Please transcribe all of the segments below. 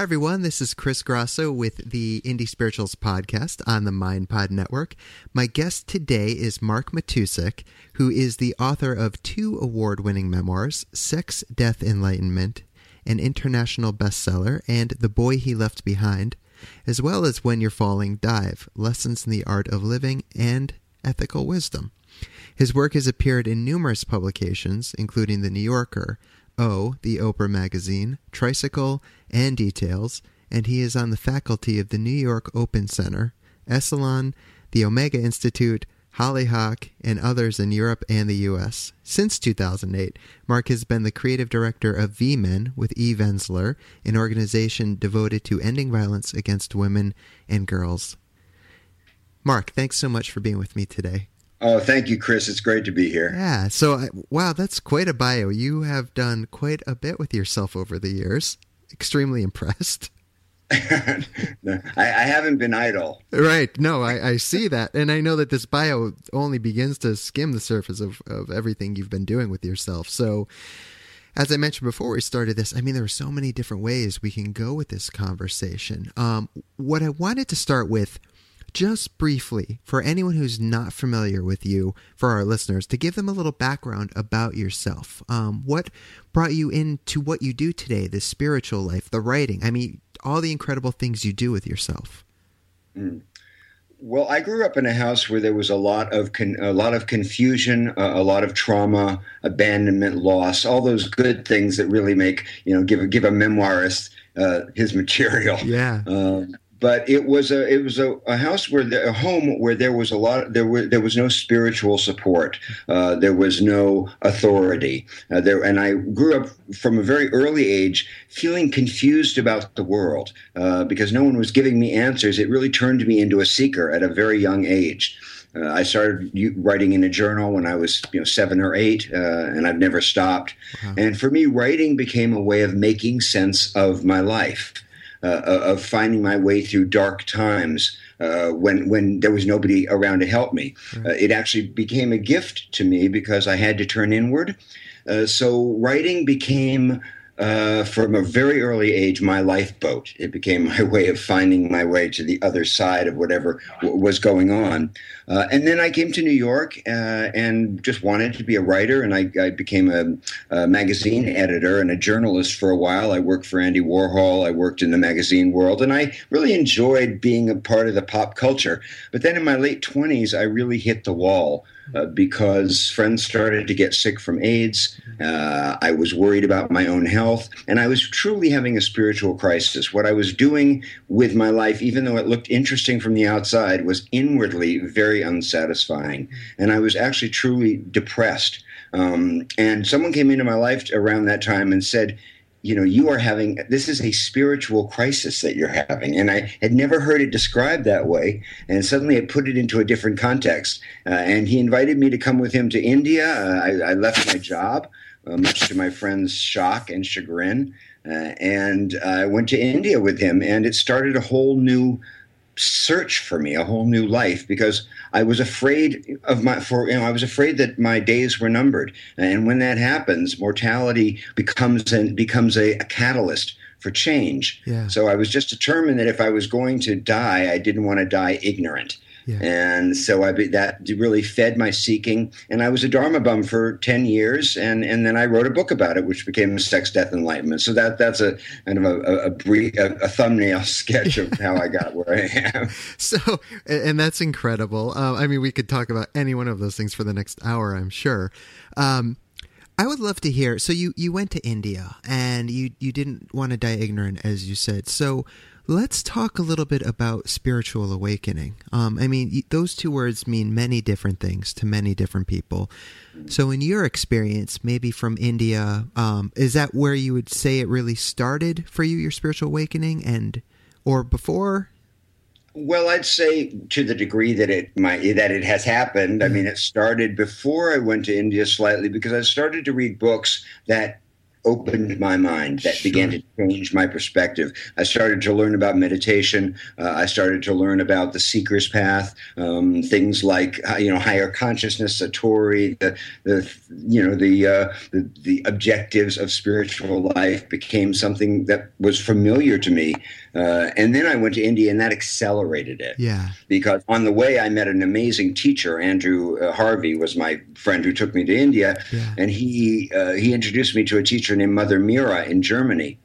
Hi, everyone. This is Chris Grosso with the Indie Spirituals podcast on the MindPod Network. My guest today is Mark Matousek, who is the author of two award winning memoirs Sex, Death, Enlightenment, an international bestseller, and The Boy He Left Behind, as well as When You're Falling Dive Lessons in the Art of Living and Ethical Wisdom. His work has appeared in numerous publications, including The New Yorker, O, the Oprah magazine, Tricycle, and Details, and he is on the faculty of the New York Open Center, Esalen, the Omega Institute, Hollyhock, and others in Europe and the U.S. Since 2008, Mark has been the creative director of V-Men with Eve Ensler, an organization devoted to ending violence against women and girls. Mark, thanks so much for being with me today. Oh, thank you, Chris. It's great to be here. Yeah. So, wow, that's quite a bio. You have done quite a bit with yourself over the years. Extremely impressed. I, I, haven't been idle. Right. No, I, I, see that. And I know that this bio only begins to skim the surface of, of everything you've been doing with yourself. So, as I mentioned before we started this, I mean, there are so many different ways we can go with this conversation. Um, what I wanted to start with just briefly, for anyone who's not familiar with you, for our listeners, to give them a little background about yourself. Um, what brought you into what you do today, the spiritual life, the writing? I mean, all the incredible things you do with yourself. Mm. Well, I grew up in a house where there was a lot of con- a lot of confusion, uh, a lot of trauma, abandonment, loss, all those good things that really make you know give a, give a memoirist uh, his material. Yeah. Um, but it was a it was a, a house where the, a home where there was a lot there were there was no spiritual support. Uh, there was no authority. Uh, there and I grew up from a very early age feeling confused about the world. Uh, because no one was giving me answers. It really turned me into a seeker at a very young age. Uh, I started writing in a journal when I was, you know, seven or eight, uh, and I've never stopped. Wow. And for me, writing became a way of making sense of my life uh, of finding my way through dark times uh, when when there was nobody around to help me. Mm-hmm. Uh, it actually became a gift to me because I had to turn inward. Uh, so writing became uh, from a very early age my lifeboat. It became my way of finding my way to the other side of whatever w- was going on. Uh, and then I came to New York uh, and just wanted to be a writer, and I, I became a, a, magazine editor and a journalist for a while. I worked for Andy Warhol. I worked in the magazine world, and I really enjoyed being a part of the pop culture. But then in my late 20s, I really hit the wall uh, because friends started to get sick from AIDS. Uh, I was worried about my own health, and I was truly having a spiritual crisis. What I was doing with my life, even though it looked interesting from the outside, was inwardly very unsatisfying. And I was actually truly depressed. Um, and someone came into my life around that time and said, you know, you are having this is a spiritual crisis that you're having. And I had never heard it described that way. And suddenly I put it into a different context. Uh, and he invited me to come with him to India. Uh, I, I, left my job, uh, much to my friend's shock and chagrin. Uh, and I went to India with him, and it started a whole new search for me, a whole new life, because I was afraid of my for you know I was afraid that my days were numbered, and when that happens, mortality becomes and becomes a, a catalyst for change. Yeah. So I was just determined that if I was going to die, I didn't want to die ignorant. Yeah. And so I that really fed my seeking. And I was a Dharma bum for ten years, and, and then I wrote a book about it, which became Sex, Death, Enlightenment. So that that's a kind of a a, brief, a, a thumbnail sketch of how I got where I am. So, and that's incredible. Uh, I mean, we could talk about any one of those things for the next hour, I'm sure. Um, I would love to hear. So you you went to India and you you didn't want to die ignorant, as you said. So let's talk a little bit about spiritual awakening. Um, I mean, those two words mean many different things to many different people. So, in your experience, maybe from India, um, is that where you would say it really started for you, your spiritual awakening, and or before? Well, I'd say to the degree that it might that it has happened. I mean, it started before I went to India slightly because I started to read books that opened my mind that sure. began to change my perspective. I started to learn about meditation. Uh, i started to learn about the seeker's path um, things like uh, you know higher consciousness satori the, the you know the, uh, the, the objectives of spiritual life became something that was familiar to me uh, and then I went to India, and that accelerated it. Yeah. Because on the way, I met an amazing teacher. Andrew uh, Harvey was my friend who took me to India, yeah. and he uh, he introduced me to a teacher named Mother Meera in Germany.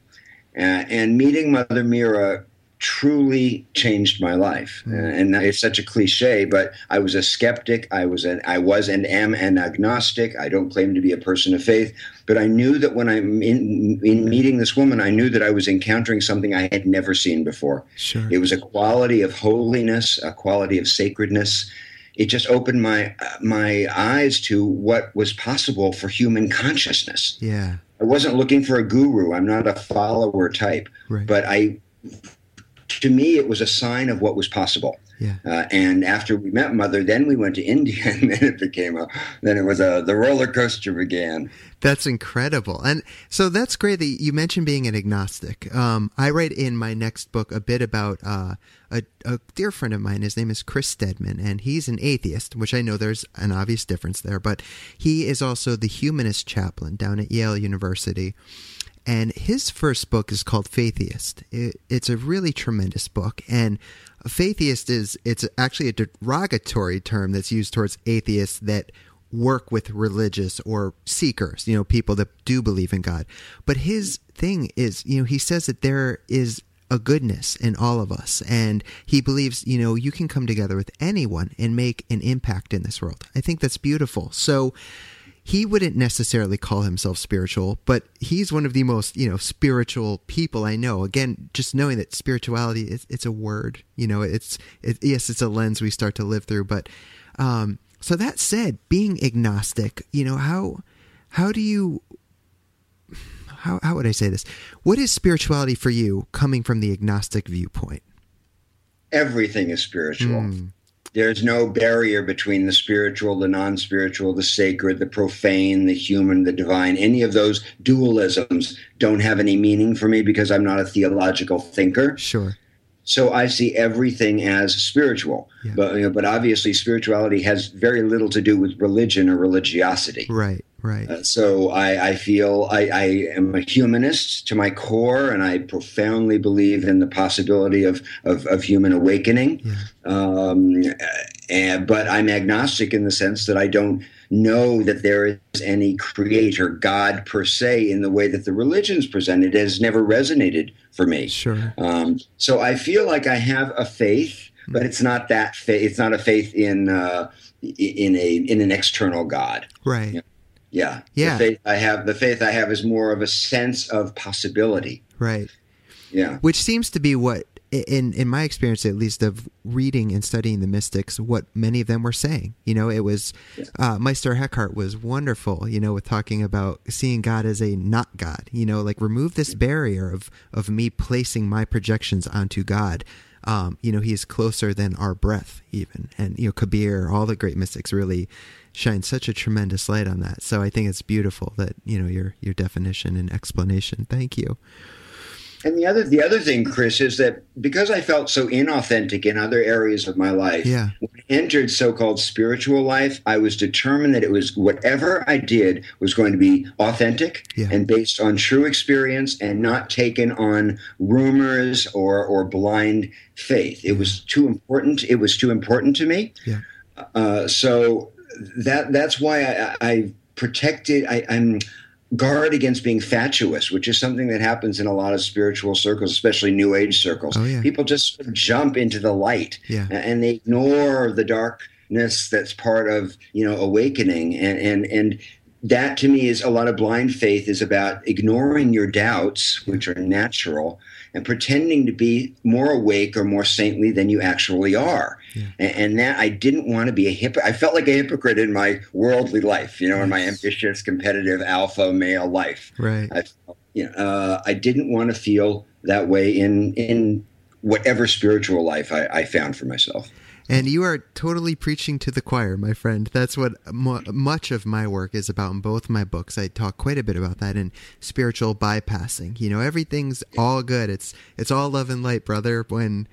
Uh, and meeting Mother Meera truly changed my life. Mm. And it's such a cliche, but I was a skeptic. I was an I was and am an agnostic. I don't claim to be a person of faith, but I knew that when I'm in, in meeting this woman, I knew that I was encountering something I had never seen before. Sure. It was a quality of holiness, a quality of sacredness. It just opened my my eyes to what was possible for human consciousness. Yeah. I wasn't looking for a guru. I'm not a follower type, right. but I to me, it was a sign of what was possible. Yeah. Uh, and after we met Mother, then we went to India, and then it became a, then it was a, the roller coaster began. That's incredible. And so that's great that you mentioned being an agnostic. Um, I write in my next book a bit about uh, a, a, dear friend of mine. His name is Chris Stedman, and he's an atheist, which I know there's an obvious difference there, but he is also the humanist chaplain down at Yale University. And his first book is called Faitheist. It, it's a really tremendous book. And a faitheist is it's actually a derogatory term that's used towards atheists that work with religious or seekers, you know, people that do believe in God. But his thing is, you know, he says that there is a goodness in all of us and he believes you know you can come together with anyone and make an impact in this world i think that's beautiful so he wouldn't necessarily call himself spiritual, but he's one of the most, you know, spiritual people I know. Again, just knowing that spirituality is it's a word, you know, it's it, yes, it's a lens we start to live through, but um so that said, being agnostic, you know, how how do you how how would I say this? What is spirituality for you coming from the agnostic viewpoint? Everything is spiritual. Mm. There's no barrier between the spiritual, the non spiritual, the sacred, the profane, the human, the divine. Any of those dualisms don't have any meaning for me because I'm not a theological thinker. Sure. So I see everything as spiritual, yeah. but you know, but obviously spirituality has very little to do with religion or religiosity. Right, right. Uh, so I, I feel I, I, am a humanist to my core, and I profoundly believe in the possibility of of, of human awakening. Yeah. Um, and, but I'm agnostic in the sense that I don't know that there is any creator, God per se, in the way that the religions presented it has never resonated for me. Sure. Um, so I feel like I have a faith, but it's not that faith. It's not a faith in uh, in a in an external God. Right. You know? Yeah. Yeah. The faith I have, the faith I have, is more of a sense of possibility. Right. Yeah. Which seems to be what in in my experience at least of reading and studying the mystics what many of them were saying you know it was yeah. uh, meister eckhart was wonderful you know with talking about seeing god as a not god you know like remove this barrier of of me placing my projections onto god um, you know he is closer than our breath even. And you know kabir all the great mystics really shine such a tremendous light on that. So i think it's beautiful that you know your your definition and explanation. Thank you And the other the other thing, Chris, is that because I felt so inauthentic in other areas of my life, yeah. when I entered so-called spiritual life, I was determined that it was whatever I did was going to be authentic Yeah. and based on true experience and not taken on rumors or or blind faith. It was too important. It was too important to me. Yeah. Uh, so that that's why I, I protected. I, I'm guard against being fatuous, which is something that happens in a lot of spiritual circles, especially New Age circles. Oh, yeah. People just jump into the light Yeah. and they ignore the darkness that's part of you know awakening and and and that to me is a lot of blind faith is about ignoring your doubts which are natural and pretending to be more awake or more saintly than you actually are Yeah. and, and that i didn't want to be a hypocrite i felt like a hypocrite in my worldly life you know in my ambitious competitive alpha male life Right. I, you know, uh, I didn't want to feel that way in in whatever spiritual life I, I found for myself. And you are totally preaching to the choir, my friend. That's what mu much of my work is about in both my books. I talk quite a bit about that in spiritual bypassing. You know, everything's all good. It's it's all love and light, brother. When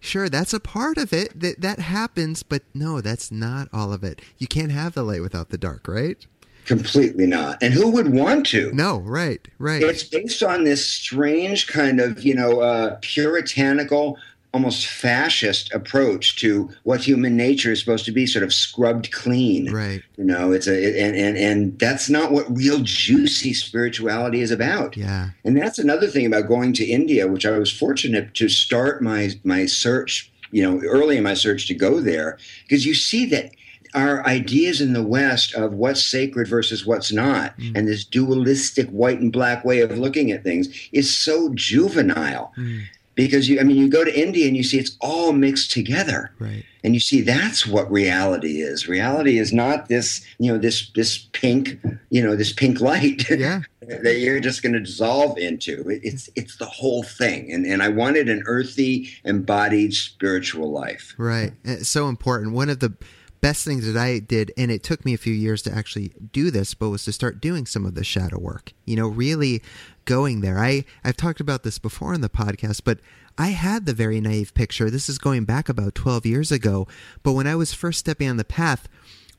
sure, that's a part of it. That that happens, but no, that's not all of it. You can't have the light without the dark, right? Completely not. And who would want to? No, right, right. It's based on this strange kind of, you know, uh, puritanical, almost fascist approach to what human nature is supposed to be, sort of scrubbed clean. right. You know, it's a and and and that's not what real juicy spirituality is about. Yeah. And that's another thing about going to India, which I was fortunate to start my my search, you know, early in my search to go there, because you see that our ideas in the West of what's sacred versus what's not, Mm. and this dualistic white and black way of looking at things is so juvenile. Mm, Because you, I mean, you go to India and you see it's all mixed together right. and you see that's what reality is reality is not this you know this this pink you know this pink light Yeah. that you're just going to dissolve into it's it's the whole thing and and i wanted an earthy embodied spiritual life Right. It's so important. One of the best things that I did, and it took me a few years to actually do this, but was to start doing some of the shadow work. You know, really going there. I, I've talked about this before in the podcast, but I had the very naive picture. This is going back about 12 years ago. But when I was first stepping on the path,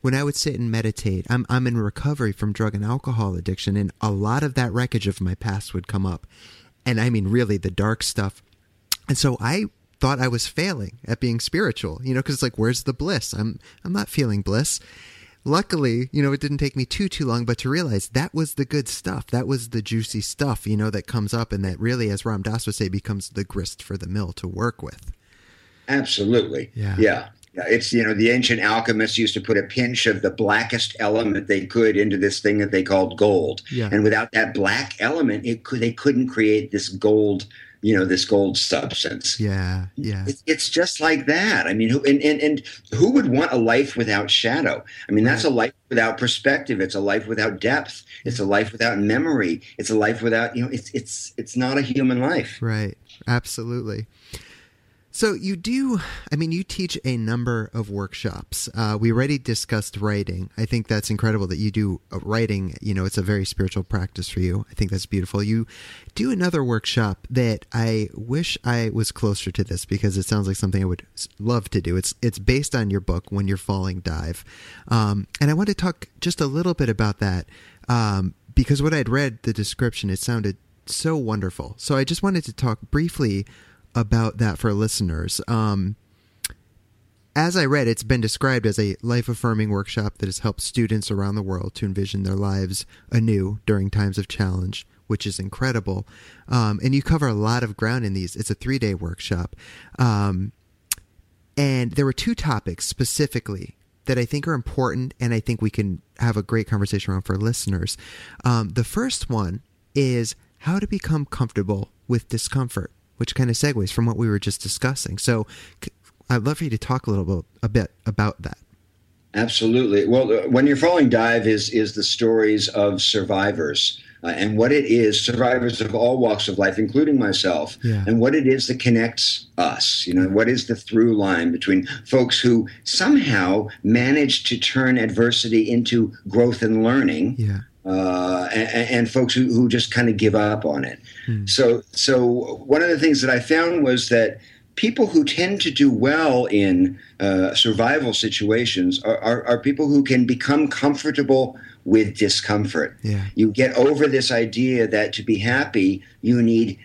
when I would sit and meditate, I'm, I'm in recovery from drug and alcohol addiction, and a lot of that wreckage of my past would come up. And I mean, really, the dark stuff. And so I thought I was failing at being spiritual, you know, because it's like, where's the bliss? I'm I'm not feeling bliss. Luckily, you know, it didn't take me too too long, but to realize that was the good stuff. That was the juicy stuff, you know, that comes up and that really, as Ram Dass would say, becomes the grist for the mill to work with. absolutely Yeah. yeah yeah it's you know the ancient alchemists used to put a pinch of the blackest element they could into this thing that they called gold Yeah. and without that black element it could they couldn't create this gold you know this gold substance Yeah, yeah, It's, it's just like that. I mean, who, and, and, and who would want a life without shadow? I mean, that's a life without perspective. It's a life without depth. It's a life without memory. It's a life without, you know, it's, it's, it's not a human life. right. Absolutely. So you do, I mean, you teach a number of workshops. Uh, we already discussed writing. I think that's incredible that you do uh, writing. You know, it's a very spiritual practice for you. I think that's beautiful. You do another workshop that I wish I was closer to this because it sounds like something I would love to do. It's it's based on your book, When You're Falling Dive, um, and I want to talk just a little bit about that um, because what I'd read the description, it sounded so wonderful. So I just wanted to talk briefly about that for listeners. Um, as I read, it's been described as a life affirming workshop that has helped students around the world to envision their lives anew during times of challenge, which is incredible. Um, and you cover a lot of ground in these. It's a three day workshop. Um, and there were two topics specifically that I think are important, and I think we can have a great conversation around for listeners. Um, the first one is how to become comfortable with discomfort, which kind of segues from what we were just discussing. So, I'd love for you to talk a little bit, a bit about that. Absolutely. Well, uh, when you're falling dive is is the stories of survivors uh, and what it is, survivors of all walks of life, including myself, Yeah. and what it is that connects us. You know, what is the through line between folks who somehow manage to turn adversity into growth and learning. Yeah, uh, and, and, folks who, who just kind of give up on it. Hmm. So, so one of the things that I found was that people who tend to do well in uh, survival situations are, are, are, people who can become comfortable with discomfort. Yeah. You get over this idea that to be happy, you need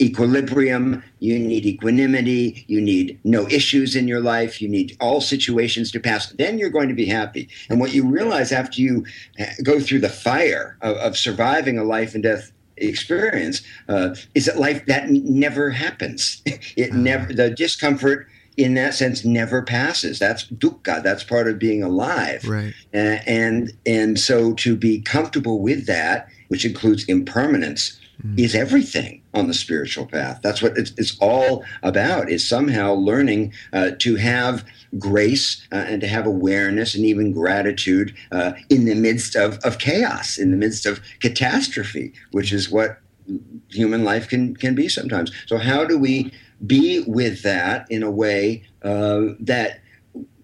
equilibrium, you need equanimity, you need no issues in your life, you need all situations to pass. Then you're going to be happy. And what you realize after you uh, go through the fire of, of surviving a life and death experience uh, is that life that never happens. it never the discomfort in that sense never passes. That's dukkha. That's part of being alive. Right. Uh, and and so to be comfortable with that, which includes impermanence, mm. is everything on the spiritual path. That's what it's, it's all about. Is somehow learning uh, to have grace uh, and to have awareness and even gratitude uh, in the midst of, of chaos, in the midst of catastrophe, which is what human life can can be sometimes. So how do we be with that in a way uh, that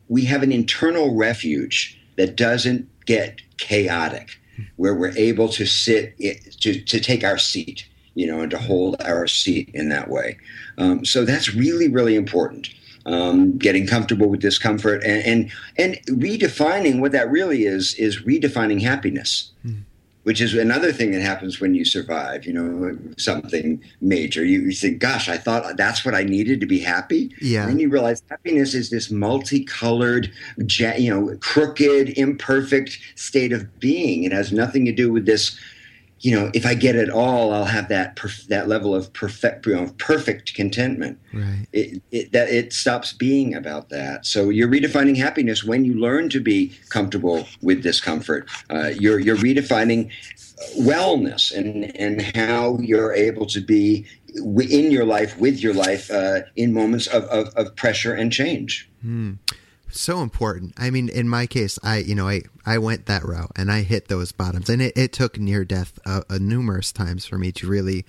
we have an internal refuge that doesn't get chaotic, where we're able to sit to to take our seat, you know, and to hold our seat in that way. Um, so that's really really important. Um, getting comfortable with discomfort and, and and redefining what that really is is redefining happiness. Mm which is another thing that happens when you survive, you know, something major. You, you think, gosh, I thought that's what I needed to be happy. Yeah. And then you realize happiness is this multicolored, you know, crooked, imperfect state of being. It has nothing to do with this you know, if I get it all, I'll have that perf- that level of perfect, you know, perfect contentment. Right. It, it, that it stops being about that. So you're redefining happiness when you learn to be comfortable with discomfort. Uh, you're you're redefining wellness and and how you're able to be in your life with your life uh, in moments of, of, of pressure and change. Hmm so important. I mean, in my case, I you know I I went that route and I hit those bottoms, and it, it took near death uh, uh, numerous times for me to really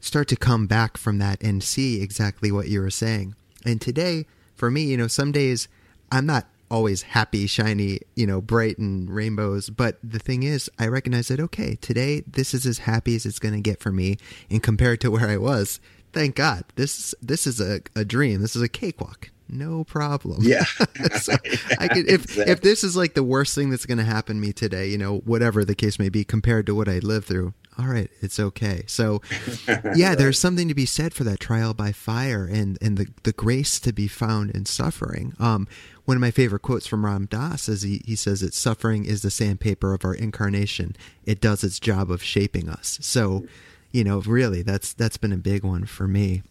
start to come back from that and see exactly what you were saying. And today, for me, you know, some days I'm not always happy, shiny, you know, bright and rainbows. But the thing is, I recognize that okay, today this is as happy as it's going to get for me, and compared to where I was, thank God, this this is a, a dream. This is a cakewalk no problem. Yeah. so I could if exactly. if this is like the worst thing that's going to happen to me today, you know, whatever the case may be, compared to what I lived through, all right, it's okay. So, yeah, there's something to be said for that trial by fire and and the the grace to be found in suffering. Um, one of my favorite quotes from Ram Dass is he, he says that suffering is the sandpaper of our incarnation. It does its job of shaping us. So, you know, really, that's that's been a big one for me.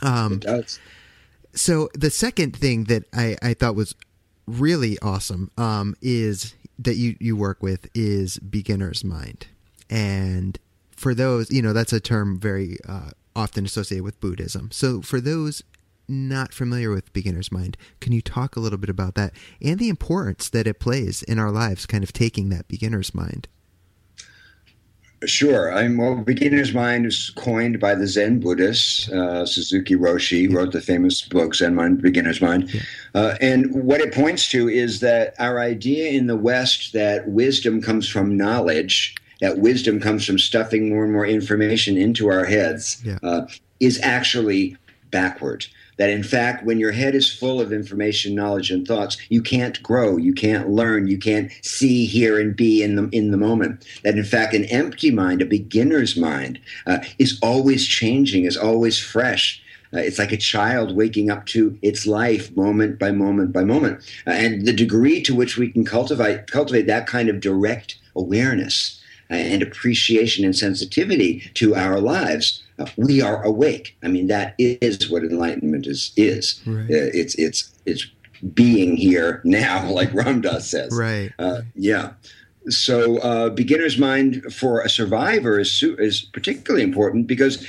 Um, it does so the second thing that I, I thought was really awesome um, is that you, you work with is beginner's mind. And for those, you know, that's a term very uh, often associated with Buddhism. So for those not familiar with beginner's mind, can you talk a little bit about that and the importance that it plays in our lives, kind of taking that beginner's mind? Sure. I'm well. Beginner's Mind was coined by the Zen Buddhist uh, Suzuki Roshi, wrote the famous book Zen Mind, Beginner's Mind, uh, and what it points to is that our idea in the West that wisdom comes from knowledge, that wisdom comes from stuffing more and more information into our heads, yeah. uh, is actually backward that in fact when your head is full of information knowledge and thoughts you can't grow you can't learn you can't see hear and be in the in the moment. That in fact an empty mind a beginner's mind uh, is always changing is always fresh. Uh, it's like a child waking up to its life moment by moment by moment. Uh, and the degree to which we can cultivate cultivate that kind of direct awareness uh, and appreciation and sensitivity to our lives we are awake. I mean, that is what enlightenment is. Is right. Uh, it's it's it's being here now, like Ram Dass says. Right. Uh, yeah. So, uh, beginner's mind for a survivor is is particularly important because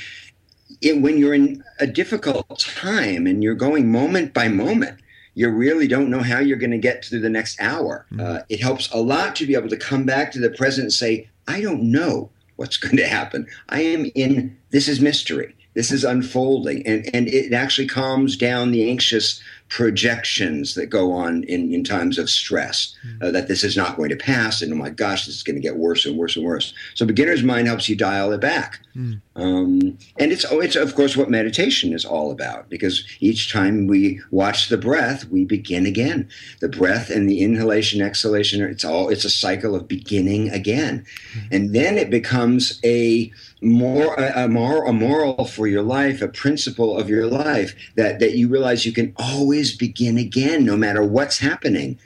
it, when you're in a difficult time and you're going moment by moment, you really don't know how you're going to get through the next hour. Mm-hmm. Uh, it helps a lot to be able to come back to the present and say, I don't know what's going to happen. I am in this is mystery. This is unfolding, and and it actually calms down the anxious projections that go on in, in times of stress, mm. uh, that this is not going to pass, and oh my gosh, this is going to get worse and worse and worse. So beginner's mind helps you dial it back. Mm. Um, and it's, oh, it's, of course, what meditation is all about, because each time we watch the breath, we begin again. The breath and the inhalation, exhalation, it's all, it's a cycle of beginning again. Mm. And then it becomes a, more a, a, moral, a moral for your life, a principle of your life that that you realize you can always begin again, no matter what's happening.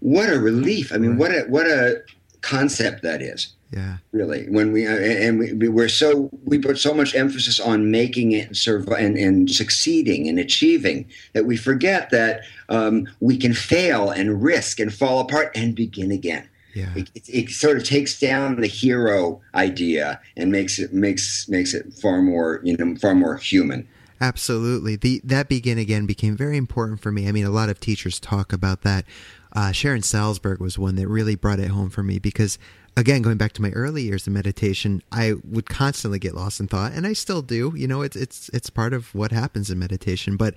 What a relief! I mean, right. what a what a concept that is. Yeah, really. When we uh, and we, we're so we put so much emphasis on making it survive and, and succeeding and achieving that we forget that um, we can fail and risk and fall apart and begin again. Yeah. It, it, it, sort of takes down the hero idea and makes it makes makes it far more you know far more human. Absolutely. The that begin again became very important for me. I mean, a lot of teachers talk about that. Uh, Sharon Salzberg was one that really brought it home for me because again, going back to my early years of meditation, I would constantly get lost in thought, and I still do. You know, it's it's it's part of what happens in meditation. But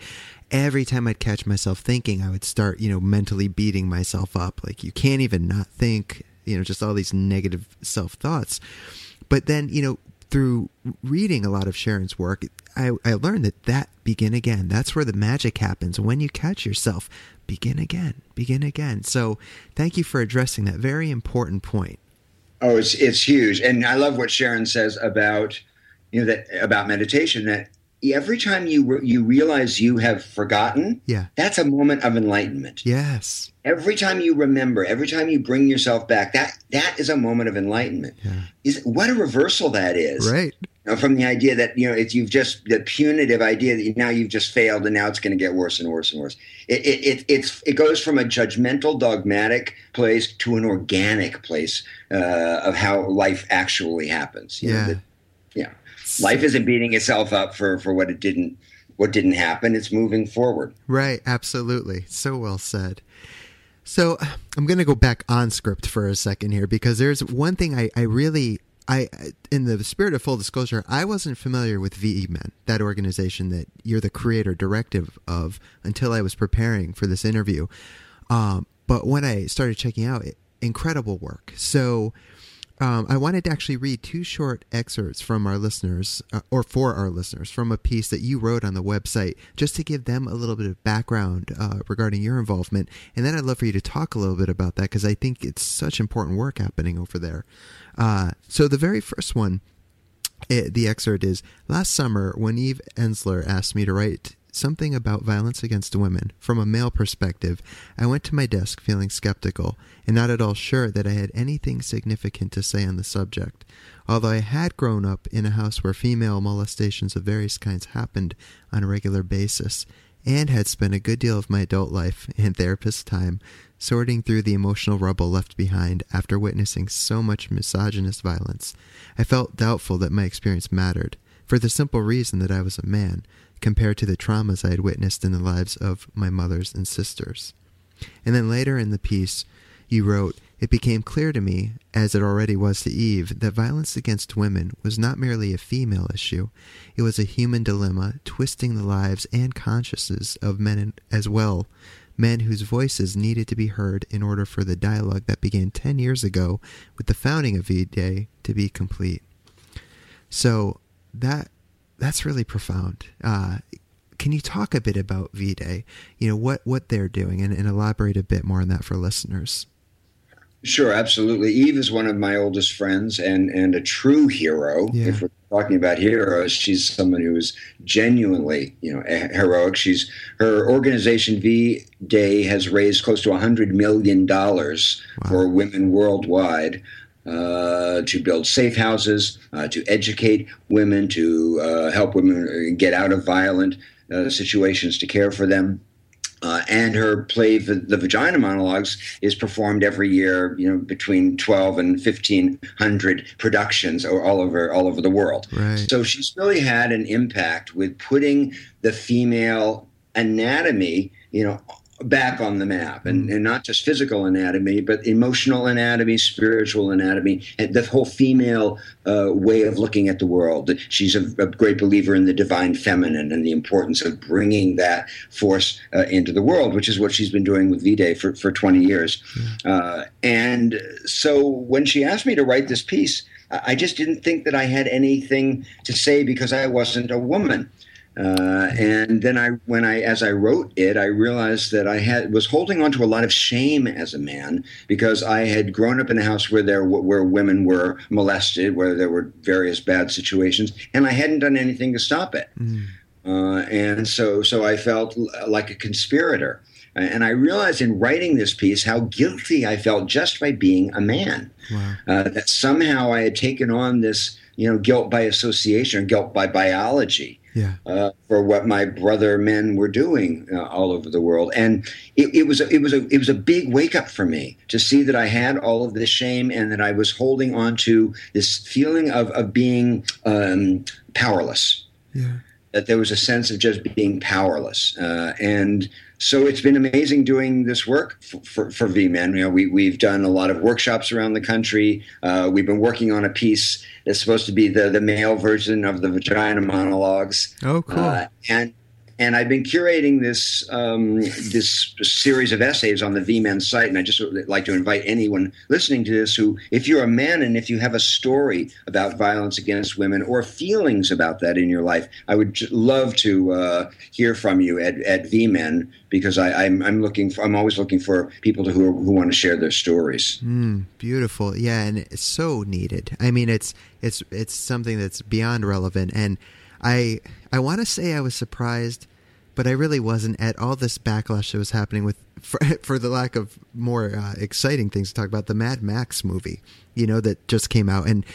every time I'd catch myself thinking, I would start, you know, mentally beating myself up. Like you can't even not think. You know, just all these negative self thoughts. But then, you know, through reading a lot of Sharon's work, I, I learned that that begin again. That's where the magic happens. When you catch yourself, begin again, begin again. So, thank you for addressing that very important point. Oh, it's it's huge, and I love what Sharon says about you know that about meditation. That every time you re- you realize you have forgotten, yeah, that's a moment of enlightenment. Yes. Every time you remember, every time you bring yourself back, that that is a moment of enlightenment. Yeah. Is what a reversal that is. Right. You know, from the idea that you know it's you've just the punitive idea that now you've just failed and now it's going to get worse and worse and worse. It, it, it it's it goes from a judgmental, dogmatic place to an organic place uh, of how life actually happens. yeah. Know, yeah. Life isn't beating itself up for, for what it didn't what didn't happen. It's moving forward. Right. Absolutely. So well said. So I'm going to go back on script for a second here because there's one thing I, I really I in the spirit of full disclosure, I wasn't familiar with V-Men, that organization that you're the creator directive of until I was preparing for this interview. Um, but when I started checking out, it, incredible work. So um, I wanted to actually read two short excerpts from our listeners, uh, or for our listeners, from a piece that you wrote on the website, just to give them a little bit of background uh, regarding your involvement. And then I'd love for you to talk a little bit about that because I think it's such important work happening over there. Uh, so the very first one, it, the excerpt is Last summer, when Eve Ensler asked me to write something about violence against women from a male perspective, I went to my desk feeling skeptical and not at all sure that I had anything significant to say on the subject. Although I had grown up in a house where female molestations of various kinds happened on a regular basis, and had spent a good deal of my adult life and therapist time sorting through the emotional rubble left behind after witnessing so much misogynist violence, I felt doubtful that my experience mattered, for the simple reason that I was a man, compared to the traumas I had witnessed in the lives of my mothers and sisters. And then later in the piece, you wrote, It became clear to me, as it already was to Eve, that violence against women was not merely a female issue. It was a human dilemma, twisting the lives and consciences of men as well, men whose voices needed to be heard in order for the dialogue that began ten years ago with the founding of V-Day to be complete. So that that's really profound. Uh, can you talk a bit about V Day? You know what what they're doing, and, and, elaborate a bit more on that for listeners. Sure, absolutely. Eve is one of my oldest friends and and a true hero. Yeah. If we're talking about heroes, she's someone who is genuinely, you know, heroic. She's her organization V Day has raised close to a hundred million dollars wow. for women worldwide uh, to build safe houses, uh, to educate women, to uh, help women get out of violent uh, situations, to care for them. Uh, and her play, the, the, Vagina Monologues, is performed every year, you know, between twelve and fifteen hundred productions all over all over the world. Right. So she's really had an impact with putting the female anatomy, you know, back on the map and, and not just physical anatomy but emotional anatomy spiritual anatomy and the whole female uh, way of looking at the world. She's a, a, great believer in the divine feminine and the importance of bringing that force uh, into the world which is what she's been doing with v-day for, for 20 years. Uh, and so when she asked me to write this piece i just didn't think that i had anything to say because i wasn't a woman uh, and then I, when I, as I wrote it, I realized that I had was holding on to a lot of shame as a man because I had grown up in a house where there where women were molested, where there were various bad situations, and I hadn't done anything to stop it. Mm. Uh, and so, so I felt like a conspirator. And I realized in writing this piece how guilty I felt just by being a man. Wow. Uh, that somehow I had taken on this, you know, guilt by association, or guilt by biology yeah. uh, for what my brother men were doing uh, all over the world, and it, it, was a, it was a it was a big wake up for me to see that I had all of this shame and that I was holding on to this feeling of of being um, powerless. Yeah. That there was a sense of just being powerless, uh, and so it's been amazing doing this work for, for, for. You know, we, we've done a lot of workshops around the country. Uh, we've been working on a piece that's supposed to be the, the male version of the vagina monologues. Oh, cool. Uh, and and I've been curating this um, this series of essays on the V-Men site, and I just would like to invite anyone listening to this who, if you're a man and if you have a story about violence against women or feelings about that in your life, I would love to uh, hear from you at, at V-Men because I, am I'm, I'm looking for, I'm always looking for people who are, who want to share their stories. Mm, beautiful, yeah, and it's so needed. I mean, it's it's it's something that's beyond relevant, and I I want to say I was surprised but I really wasn't at all this backlash that was happening with, for, for the lack of more uh, exciting things to talk about, the Mad Max movie, you know, that just came out. And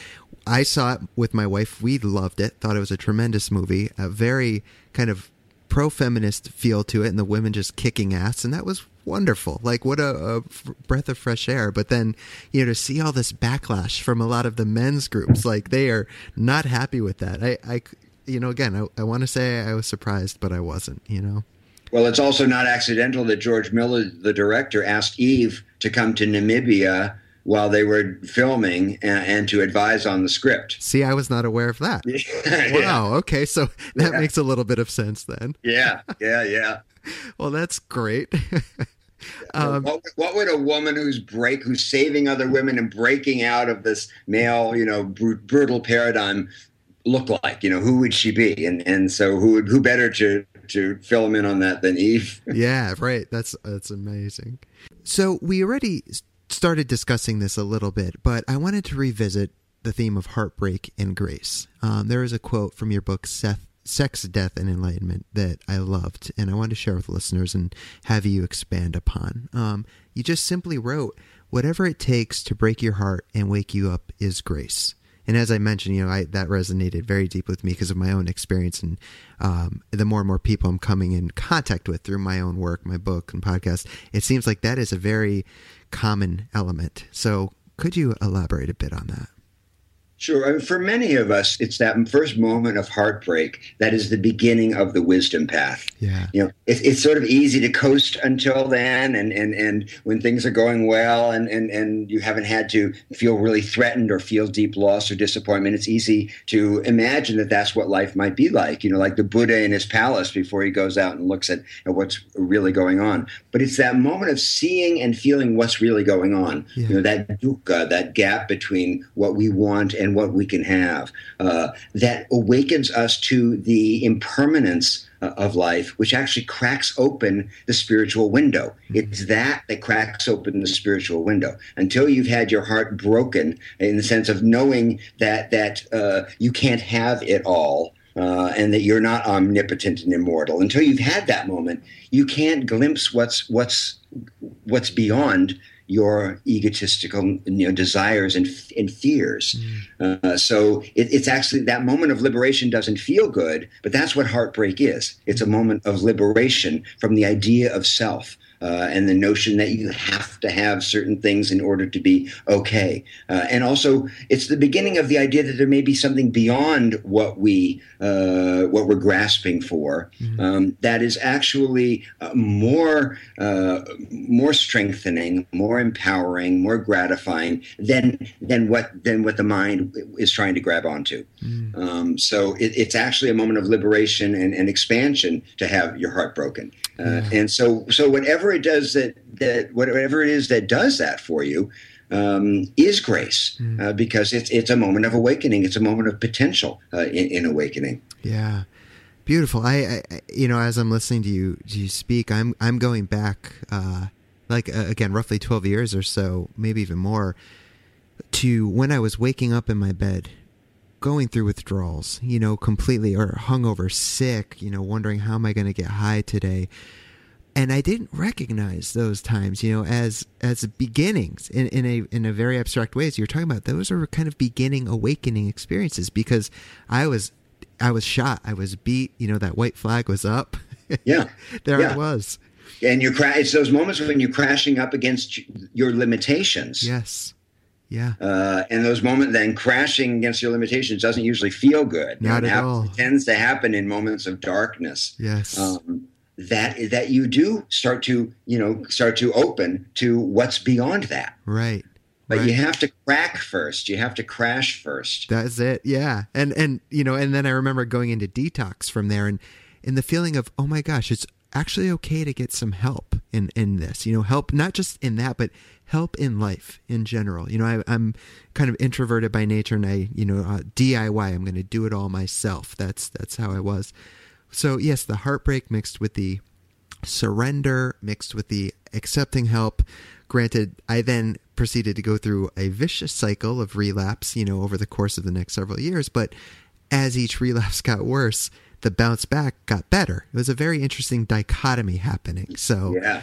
I saw it with my wife. We loved it, thought it was a tremendous movie, a very kind of pro feminist feel to it, and the women just kicking ass. And that was wonderful. Like, what a, breath of fresh air. But then, you know, to see all this backlash from a lot of the men's groups, like, they are not happy with that. I, I you know, again, I, I want to say I was surprised, but I wasn't, you know. Well, it's also not accidental that George Miller, the director, asked Eve to come to Namibia while they were filming and, and, to advise on the script. See, I was not aware of that. wow. Okay, so that yeah. makes a little bit of sense then. Yeah, yeah, yeah. well, that's great. um, what, what, would a woman who's break, who's saving other women and breaking out of this male, you know, br- brutal paradigm look like? You know, who would she be? And and so who would who better to to fill him in on that than Eve? yeah, right. That's that's amazing. So we already started discussing this a little bit, but I wanted to revisit the theme of heartbreak and grace. Um, there is a quote from your book, Seth, Sex, Death, and Enlightenment, that I loved, and I wanted to share with listeners and have you expand upon. Um, you just simply wrote, Whatever it takes to break your heart and wake you up is grace and as I mentioned, you know, I, that resonated very deep with me because of my own experience, and um, the more and more people I'm coming in contact with through my own work, my book and podcast, it seems like that is a very common element. So, could you elaborate a bit on that? Sure. I mean, for many of us, it's that first moment of heartbreak that is the beginning of the wisdom path. Yeah. You know, it, it's sort of easy to coast until then, and and and when things are going well, and and and you haven't had to feel really threatened or feel deep loss or disappointment. It's easy to imagine that that's what life might be like. You know, like the Buddha in his palace before he goes out and looks at, at what's really going on. But it's that moment of seeing and feeling what's really going on. Yeah. You know, that dukkha, that gap between what we want and and what we can have uh, that awakens us to the impermanence uh, of life, which actually cracks open the spiritual window. Mm-hmm. It's that that cracks open the spiritual window. Until you've had your heart broken, in the sense of knowing that that uh, you can't have it all, uh, and that you're not omnipotent and immortal. Until you've had that moment, you can't glimpse what's what's what's beyond your egotistical you know, desires and, and fears. Mm. Uh, so it, it's actually that moment of liberation doesn't feel good, but that's what heartbreak is. It's a moment of liberation from the idea of self. Uh, and the notion that you have to have certain things in order to be okay. Uh, and also, it's the beginning of the idea that there may be something beyond what we uh, what we're grasping for mm-hmm. um, that is actually uh, more uh, more strengthening, more empowering, more gratifying than than what than what the mind is trying to grab onto. Mm. Um, so it, it's actually a moment of liberation and, and expansion to have your heart broken. Uh, and so, so whatever it does that that whatever it is that does that for you um, is grace, mm. uh, because it's it's a moment of awakening. It's a moment of potential uh, in, in, awakening. Yeah, beautiful. I, I, you know, as I'm listening to you to you speak, I'm I'm going back, uh, like uh, again, roughly 12 years or so, maybe even more, to when I was waking up in my bed going through withdrawals, you know, completely or hungover, sick, you know, wondering how am I going to get high today. And I didn't recognize those times, you know, as as beginnings in, in a in a very abstract way. As you're talking about, those are kind of beginning awakening experiences because I was I was shot, I was beat, you know, that white flag was up. Yeah, there yeah. I was. And you're cra- it's those moments when you're crashing up against your limitations. Yes yeah. Uh, and those moments, then crashing against your limitations doesn't usually feel good. Not it at all. It tends to happen in moments of darkness. Yes. Um, that that you do start to you know start to open to what's beyond that. Right. But right. you have to crack first. You have to crash first. That's it. Yeah. And and you know, and then I remember going into detox from there and and the feeling of, oh my gosh, it's actually okay to get some help in in this. You know, help not just in that, but help in life in general. You know, I, am kind of introverted by nature, and I, you know, uh, DIY. I'm going to do it all myself. That's that's how I was. So yes, the heartbreak mixed with the surrender, mixed with the accepting help. Granted, I then proceeded to go through a vicious cycle of relapse. You know, over the course of the next several years, but as each relapse got worse, the bounce back got better. It was a very interesting dichotomy happening. So yeah.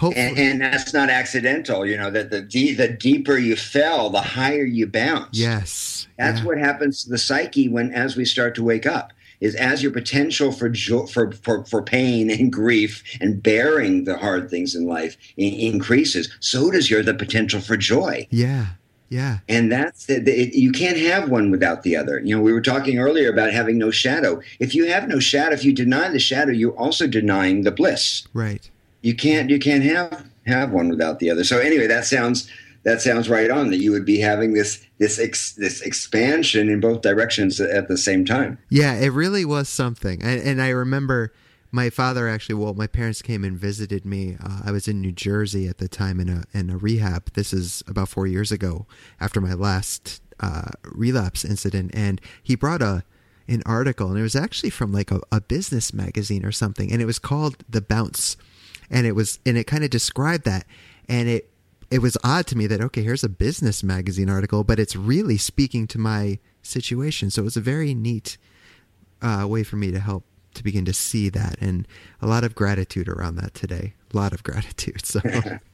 And, and, that's not accidental. You know that the the deeper you fell, the higher you bounce. Yes, that's yeah. what happens to the psyche when as we start to wake up. Is as your potential for jo- for, for for pain and grief and bearing the hard things in life in- increases, so does your the potential for joy. Yeah, yeah. And that's the, the it, you can't have one without the other. You know, we were talking earlier about having no shadow. If you have no shadow, if you deny the shadow, you're also denying the bliss. Right you can't you can't have have one without the other. So anyway, that sounds that sounds right on that you would be having this this ex, this expansion in both directions at the same time. Yeah, it really was something. And, and I remember my father actually. Well, my parents came and visited me. Uh, I was in New Jersey at the time in a in a rehab. This is about four years ago after my last uh, relapse incident, and he brought a an article, and it was actually from like a, a business magazine or something, and it was called The Bounce and it was and it kind of described that and it it was odd to me that okay here's a business magazine article but it's really speaking to my situation. So it was a very neat uh, way for me to help to begin to see that. And a lot of gratitude around that today. A lot of gratitude. So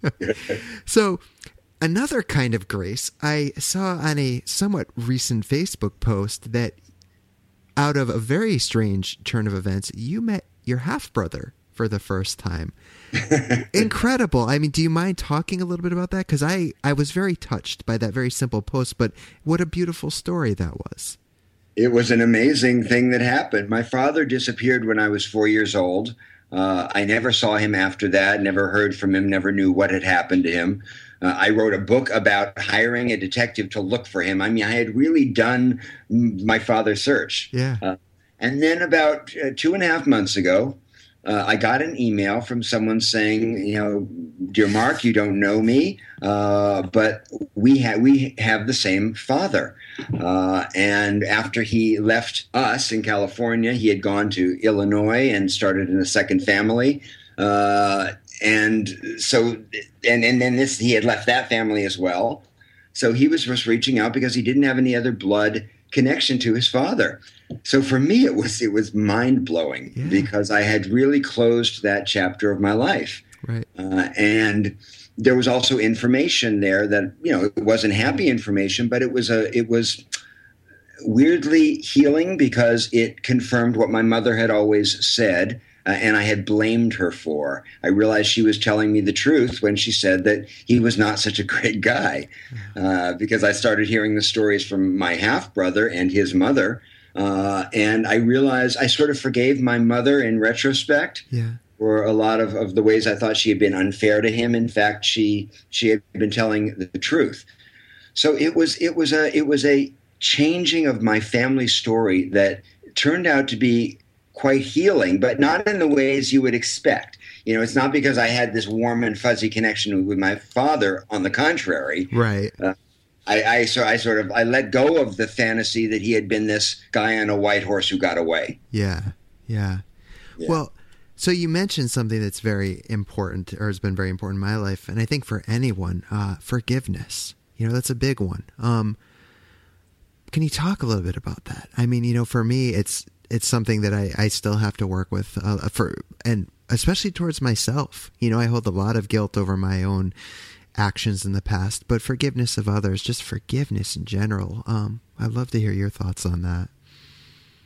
so another kind of grace i saw on a somewhat recent facebook post that out of a very strange turn of events you met your half brother for the first time incredible. I mean, do you mind talking a little bit about that? Because I, I was very touched by that very simple post, but what a beautiful story that was. It was an amazing thing that happened. My father disappeared when I was four years old. Uh, I never saw him after that, never heard from him, never knew what had happened to him. Uh, I wrote a book about hiring a detective to look for him. I mean, I had really done my father's search. Yeah. Uh, and then about uh, two and a half months ago, uh, I got an email from someone saying, you know, dear Mark, you don't know me, uh, but we have we have the same father. Uh, and after he left us in California, he had gone to Illinois and started in a second family. Uh, and so, and and then this he had left that family as well. So he was just reaching out because he didn't have any other blood connection to his father. So for me, it was it was mind blowing yeah. because I had really closed that chapter of my life, right? Uh, and there was also information there that you know it wasn't happy information, but it was a it was weirdly healing because it confirmed what my mother had always said. uh, and I had blamed her for. I realized she was telling me the truth when she said that he was not such a great guy, uh, because I started hearing the stories from my half brother and his mother, uh, and I realized I sort of forgave my mother in retrospect. Yeah. For a lot of, of the ways I thought she had been unfair to him. In fact, she she had been telling the truth. So it was it was a it was a changing of my family story that turned out to be quite healing, but not in the ways you would expect. You know, it's not because I had this warm and fuzzy connection with my father. On the contrary, right. Uh, I, I so I sort of I let go of the fantasy that he had been this guy on a white horse who got away. Yeah, yeah. yeah. Well, so you mentioned something that's very important, or has been very important in my life, and I think for anyone, uh, forgiveness. You know, that's a big one. Um, can you talk a little bit about that? I mean, you know, for me, it's it's something that I, I still have to work with uh, for and especially towards myself. You know, I hold a lot of guilt over my own actions in the past, but forgiveness of others, just forgiveness in general. Um, I'd love to hear your thoughts on that.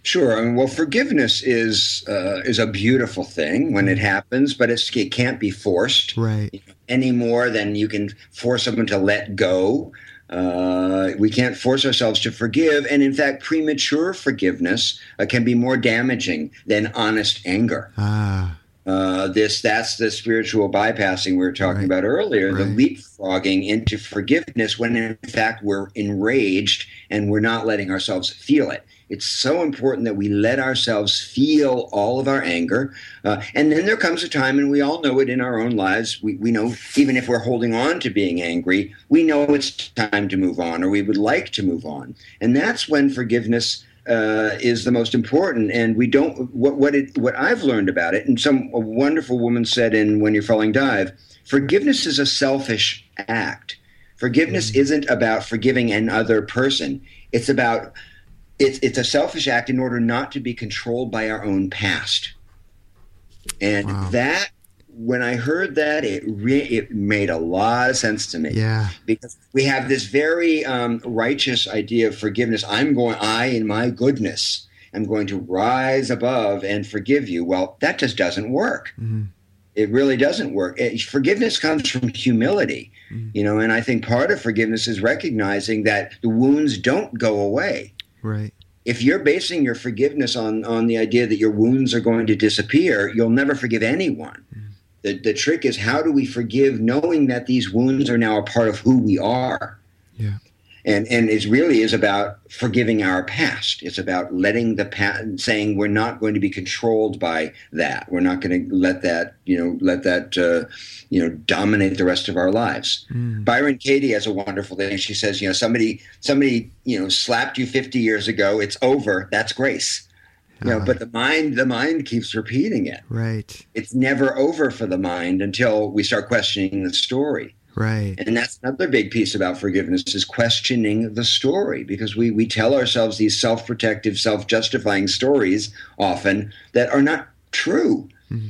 Sure. I mean, well, forgiveness is uh, is a beautiful thing when it happens, but it can't be forced, right? Any more than you can force someone to let go. Uh, we can't force ourselves to forgive, and in fact, premature forgiveness uh, can be more damaging than honest anger. Ah. Uh, this that's the spiritual bypassing we were talking right. about earlier right. the leapfrogging into forgiveness when in fact we're enraged and we're not letting ourselves feel it it's so important that we let ourselves feel all of our anger. Uh, and then there comes a time, and we all know it in our own lives. We, we know, even if we're holding on to being angry, we know it's time to move on, or we would like to move on. And that's when forgiveness uh, is the most important. And we don't, what, what, it, what I've learned about it, and some a wonderful woman said in When You're Falling Dive, forgiveness is a selfish act. Forgiveness mm-hmm. isn't about forgiving another person. It's about it's it's a selfish act in order not to be controlled by our own past. And wow. that when I heard that, it re- it made a lot of sense to me. Yeah, because we have this very um, righteous idea of forgiveness. I'm going, I in my goodness, am going to rise above and forgive you. Well, that just doesn't work. Mm-hmm. It really doesn't work. It, forgiveness comes from humility, mm-hmm. you know, and I think part of forgiveness is recognizing that the wounds don't go away. Right. If you're basing your forgiveness on on the idea that your wounds are going to disappear, you'll never forgive anyone. Mm. The the trick is how do we forgive knowing that these wounds are now a part of who we are? Yeah and and it really is about forgiving our past. It's about letting the past, saying we're not going to be controlled by that. We're not going to let that you know let that uh, you know dominate the rest of our lives. Mm. Byron Katie has a wonderful thing. She says, you know, somebody somebody you know slapped you 50 years ago. It's over. That's grace. You know, but the mind the mind keeps repeating it. Right. It's never over for the mind until we start questioning the story. Right. And that's another big piece about forgiveness is questioning the story because we, we tell ourselves these self protective, self justifying stories often that are not true. Mm-hmm.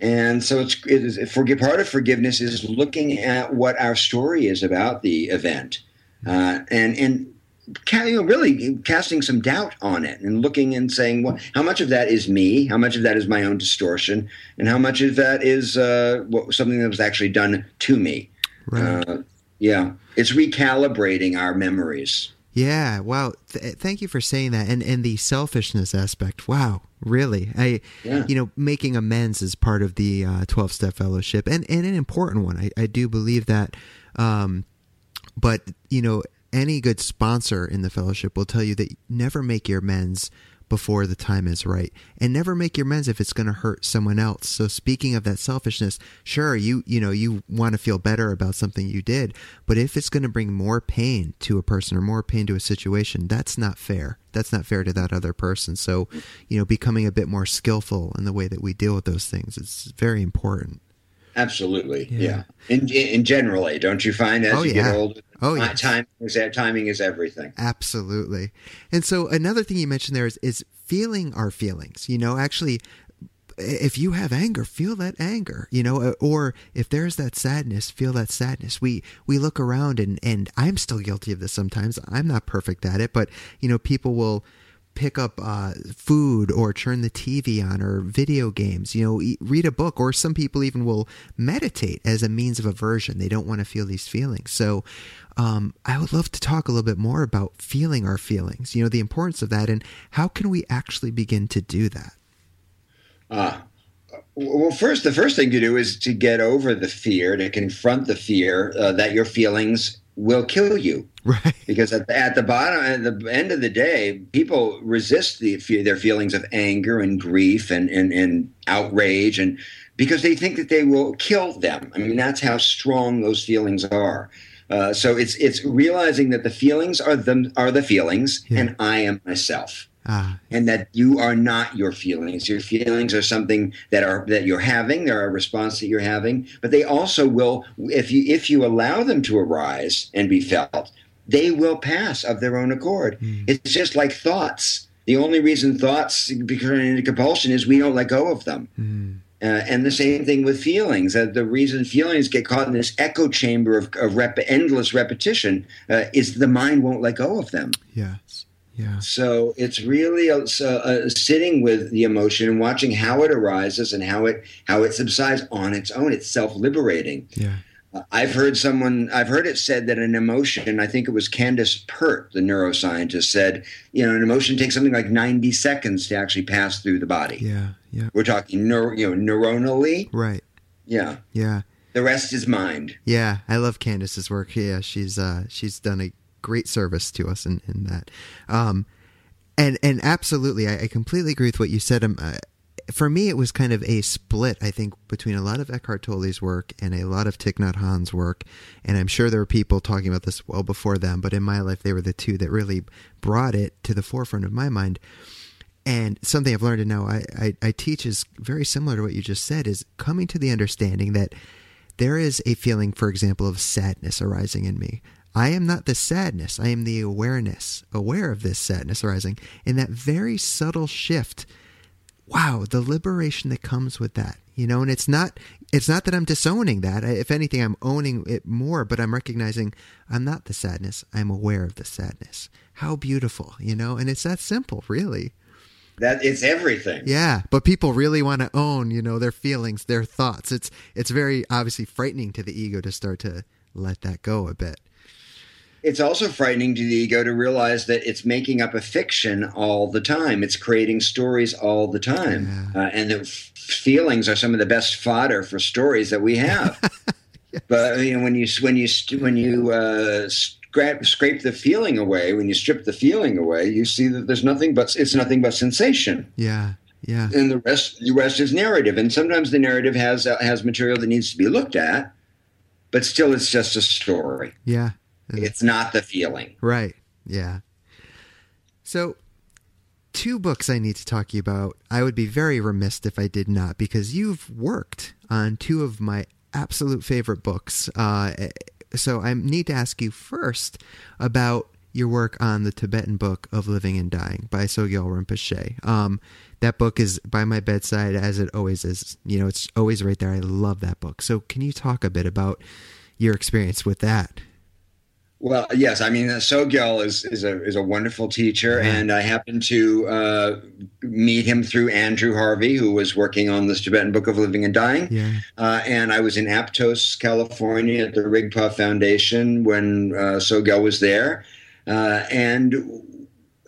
And so it's it is, forgive, part of forgiveness is looking at what our story is about the event, uh, and and you know, really casting some doubt on it and looking and saying, well, how much of that is me? How much of that is my own distortion? And how much of that is uh, what, something that was actually done to me? Right. Uh, yeah, it's recalibrating our memories. Yeah. Wow. Th- thank you for saying that. And and the selfishness aspect. Wow. Really. I. Yeah. You know, making amends is part of the uh, twelve step fellowship, and and an important one. I I do believe that. Um, but you know, any good sponsor in the fellowship will tell you that never make your amends before the time is right. And never make your amends if it's going to hurt someone else. So speaking of that selfishness sure you you know you want to feel better about something you did but if it's going to bring more pain to a person or more pain to a situation that's not fair. That's not fair to that other person. So you know becoming a bit more skillful in the way that we deal with those things is very important Absolutely, yeah. yeah. In, in generally, don't you find as oh, you yeah. get older, oh yeah, time is timing is everything. Absolutely. And so another thing you mentioned there is is feeling our feelings. You know, actually, if you have anger, feel that anger. You know, uh, or if there's that sadness, feel that sadness. We we look around and and I'm still guilty of this sometimes. I'm not perfect at it, but you know, people will pick up uh, food or turn the TV on or video games, you know, eat, read a book, or some people even will meditate as a means of aversion. They don't want to feel these feelings. So um, I would love to talk a little bit more about feeling our feelings, you know, the importance of that, and how can we actually begin to do that? Uh, well, first, the first thing to do is to get over the fear, to confront the fear uh, that your feelings will kill you. Right. Because at the, at the bottom, at the end of the day, people resist the, their feelings of anger and grief and, and, and outrage, and because they think that they will kill them. I mean, that's how strong those feelings are. Uh, so it's it's realizing that the feelings are them are the feelings, yeah. and I am myself. Ah. And that you are not your feelings. Your feelings are something that are that you're having. They're a response that you're having, but they also will, if you if you allow them to arise and be felt, they will pass of their own accord. Mm. It's just like thoughts. The only reason thoughts become into compulsion is we don't let go of them. Mm. Uh, and the same thing with feelings. Uh, the reason feelings get caught in this echo chamber of, of rep- endless repetition uh, is the mind won't let go of them. Yes. Yeah. So it's really a, a, a sitting with the emotion and watching how it arises and how it how it subsides on its own. It's self liberating. Yeah. I've heard someone, I've heard it said that an emotion, I think it was Candace Pert, the neuroscientist, said, you know, an emotion takes something like 90 seconds to actually pass through the body. Yeah, yeah. We're talking, neuro, you know, neuronally. Right. Yeah. Yeah. The rest is mind. Yeah, I love Candace's work. Yeah, she's uh, she's done a great service to us in, in that. Um, and and absolutely, I, I completely agree with what you said. Um, uh, for me, it was kind of a split, I think, between a lot of Eckhart Tolle's work and a lot of Thich Nhat Hanh's work. And I'm sure there were people talking about this well before them, but in my life, they were the two that really brought it to the forefront of my mind. And something I've learned to know I, I, I teach is very similar to what you just said is coming to the understanding that there is a feeling, for example, of sadness arising in me. I am not the sadness. I am the awareness, aware of this sadness arising. In that very subtle shift wow, the liberation that comes with that, you know, and it's not it's not that I'm disowning that. If anything, I'm owning it more, but I'm recognizing I'm not the sadness. I'm aware of the sadness. How beautiful, you know, and it's that simple, really. That it's everything. Yeah, but people really want to own, you know, their feelings, their thoughts. It's it's very obviously frightening to the ego to start to let that go a bit it's also frightening to the ego to realize that it's making up a fiction all the time. It's creating stories all the time, yeah. uh, and the f- feelings are some of the best fodder for stories that we have. yes. But you know, when you when you when you uh, scrape, scrape the feeling away, when you strip the feeling away, you see that there's nothing but it's nothing but sensation. Yeah. Yeah. And the rest, the rest is narrative, and sometimes the narrative has uh, has material that needs to be looked at, but still, it's just a story. Yeah, it's not the feeling. Right. Yeah. So, two books I need to talk to you about. I would be very remiss if I did not, because you've worked on two of my absolute favorite books. Uh, so, I need to ask you first about your work on the Tibetan Book of Living and Dying by Sogyal Rinpoche. Um, that book is by my bedside as it always is. You know, it's always right there. I love that book. So, can you talk a bit about your experience with that? Well, yes. I mean, Sogyal is is a is a wonderful teacher, yeah. and I happened to uh, meet him through Andrew Harvey, who was working on this Tibetan Book of Living and Dying. Yeah. Uh, and I was in Aptos, California, at the Rigpa Foundation when uh, Sogyal was there, uh, and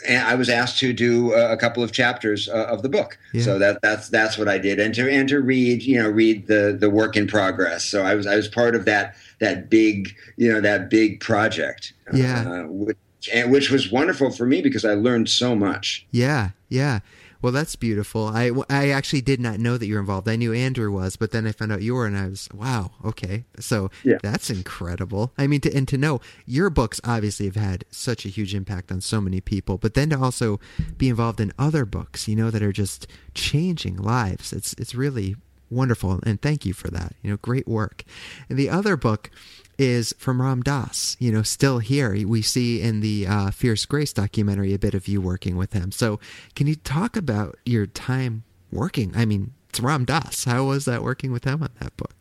I was asked to do a couple of chapters uh, of the book. Yeah. So that that's that's what I did, and to and to read you know read the the work in progress. So I was I was part of that that big, you know, that big project. Yeah. Uh, which, and, which was wonderful for me because I learned so much. Yeah. Yeah. Well, that's beautiful. I, I actually did not know that you were involved. I knew Andrew was, but then I found out you were, and I was wow, okay. So yeah. that's incredible. I mean, to, and to know your books obviously have had such a huge impact on so many people, but then to also be involved in other books, you know, that are just changing lives. It's it's really wonderful and thank you for that you know great work and the other book is from ram dass. You know still here we see in the uh, fierce grace documentary a bit of you working with him. So can you talk about your time working? I mean it's ram dass. How was that working with him on that book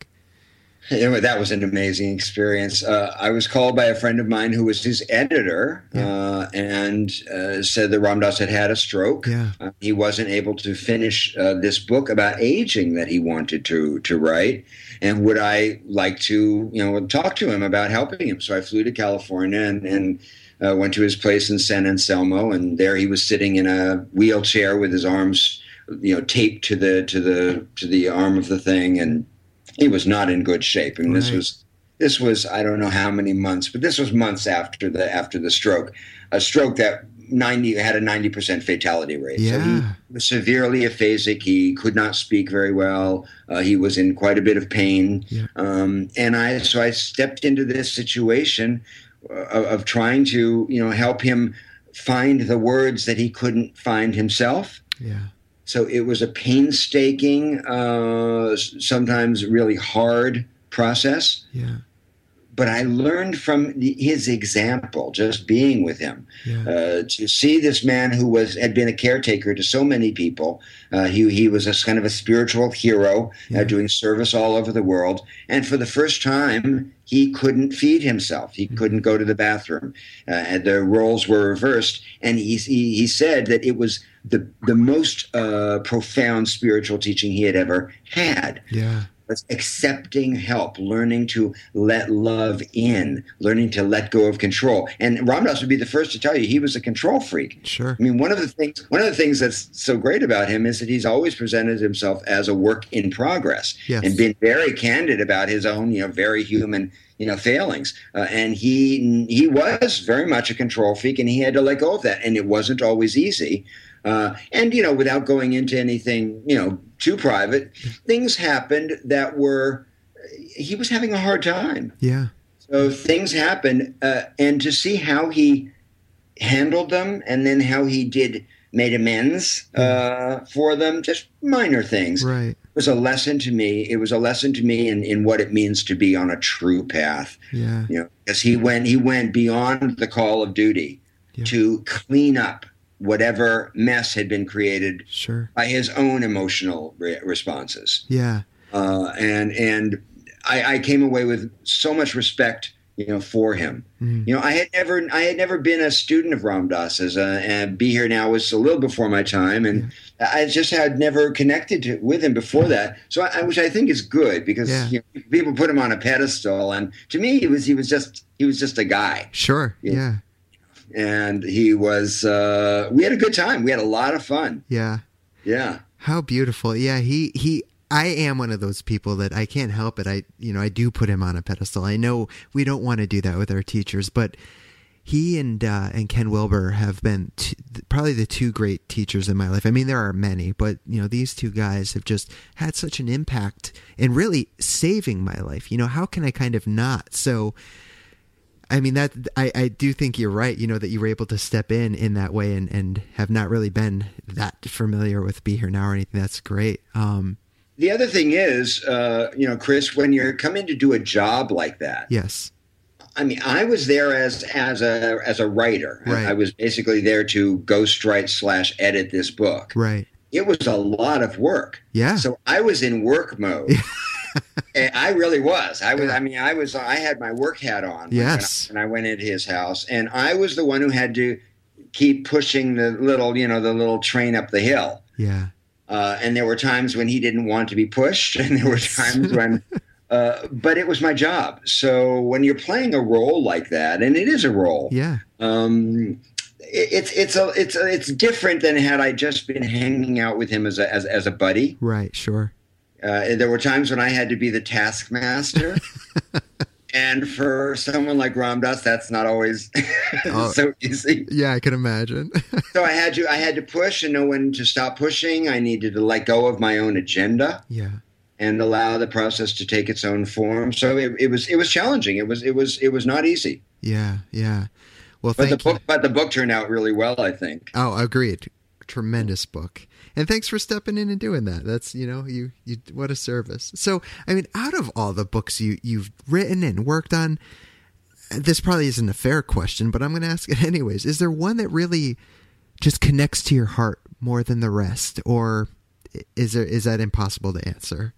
Anyway, that was an amazing experience. Uh, I was called by a friend of mine who was his editor Yeah. uh, and uh, said that Ram Dass had had a stroke. Yeah. Uh, he wasn't able to finish uh, this book about aging that he wanted to to write, and would I like to you know talk to him about helping him? So I flew to California and. and uh, went to his place in San Anselmo, and there he was sitting in a wheelchair with his arms, you know, taped to the to the to the arm of the thing, and he was not in good shape. And this Right. was this was I don't know how many months, but this was months after the after the stroke, a stroke that ninety had a ninety percent fatality rate. So he Yeah. was severely aphasic. He could not speak very well. Uh, he was in quite a bit of pain, Yeah. um, and I so I stepped into this situation uh, of, of trying to you know help him find the words that he couldn't find himself. Yeah. So it was a painstaking, uh, sometimes really hard process. Yeah. But I learned from the, his example, just being with him, Yeah. uh, to see this man who was had been a caretaker to so many people. Uh, he he was a kind of a spiritual hero, Yeah. uh, doing service all over the world. And for the first time, he couldn't feed himself. He Mm-hmm. couldn't go to the bathroom. Uh, and the roles were reversed. And he he, he said that it was the the most uh, profound spiritual teaching he had ever had Yeah. was accepting help, learning to let love in, learning to let go of control. And Ram Dass would be the first to tell you he was a control freak. Sure. I mean, one of the things one of the things that's so great about him is that he's always presented himself as a work in progress Yes. and been very candid about his own, you know, very human, you know, failings. Uh, and he he was very much a control freak, and he had to let go of that, and it wasn't always easy. Uh, and you know, without going into anything, you know, too private, things happened that were he was having a hard time. Yeah. So things happened, uh, and to see how he handled them, and then how he did made amends uh, for them, just minor things, Right. was a lesson to me. It was a lesson to me in, in what it means to be on a true path. Yeah. You know, because he went he went beyond the call of duty Yeah. to clean up whatever mess had been created Sure. by his own emotional re- responses Yeah. uh, and and I, I came away with so much respect, you know, for him. Mhm. You know, I had never I had never been a student of Ram Dass's, uh, and be here now was a little before my time, and I just had never connected to, with him before that. So, I, which I think is good because Yeah. you know, people put him on a pedestal, and to me, he was he was just he was just a guy, Sure. Yeah. Yeah. And he was. Uh, we had a good time. We had a lot of fun. Yeah. Yeah. How beautiful. Yeah, he he I am one of those people that I can't help it. I you know, I do put him on a pedestal. I know we don't want to do that with our teachers, but he and uh, and Ken Wilber have been t- probably the two great teachers in my life. I mean, there are many, but you know, these two guys have just had such an impact in really saving my life. You know, how can I kind of not? So, I mean that I, I do think you're right. You know that you were able to step in in that way and and have not really been that familiar with Be Here Now or anything. That's great. Um, The other thing is, uh, you know, Chris, when you're coming to do a job like that, yes. I mean, I was there as as a as a writer. I- Right. I was basically there to ghostwrite slash edit this book. Right. It was a lot of work. Yeah. So I was in work mode. and I really was. I was. I mean, I was. I had my work hat on. Yes. When I, when I went into his house, and I was the one who had to keep pushing the little, you know, the little train up the hill. yeah. Uh, and there were times when he didn't want to be pushed, and there were times when. Uh, but it was my job. So when you're playing a role like that, and it is a role, Yeah. um, it, it's it's a it's a, it's different than had I just been hanging out with him as a as, as a buddy. Right. Sure. Uh, there were times when I had to be the taskmaster. And for someone like Ram Dass, that's not always Oh. so easy. Yeah, I can imagine. So I had to I had to push and know when to stop pushing. I needed to let go of my own agenda yeah. and allow the process to take its own form. So it, it was it was challenging. It was it was it was not easy. Yeah. Yeah. Well, But the you. book but the book turned out really well, I think. Oh, I agreed. Tremendous book. And thanks for stepping in and doing that. That's, you know, you you what a service. So, I mean, out of all the books you you've written and worked on, this probably isn't a fair question, but I'm going to ask it anyways. Is there one that really just connects to your heart more than the rest or is there is that impossible to answer?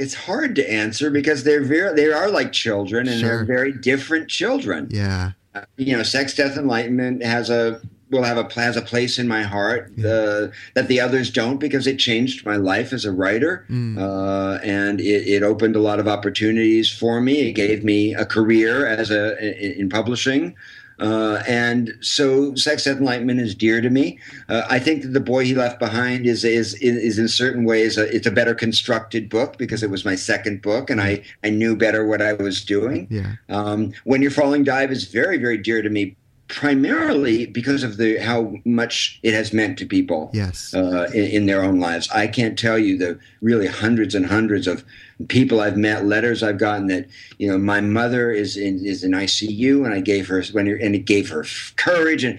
it's hard to answer because they're very they are like children and Sure. they're very different children. Yeah. Uh, you know, sex, death, enlightenment has a will have a has a place in my heart uh, that the others don't because it changed my life as a writer Mm. uh, and it, it opened a lot of opportunities for me. It gave me a career as a in, in publishing. Uh, and so, Sex, Death, Enlightenment is dear to me. Uh, I think that the boy he left behind is is is in certain ways a, it's a better constructed book because it was my second book, and I I knew better what I was doing. Yeah. Um, when You're Falling Dive is very, very dear to me, primarily because of the how much it has meant to people Yes. uh, in, in their own lives. I can't tell you the really hundreds and hundreds of people I've met, letters I've gotten that you know my mother is in is in ICU, and I gave her when and it gave her courage and.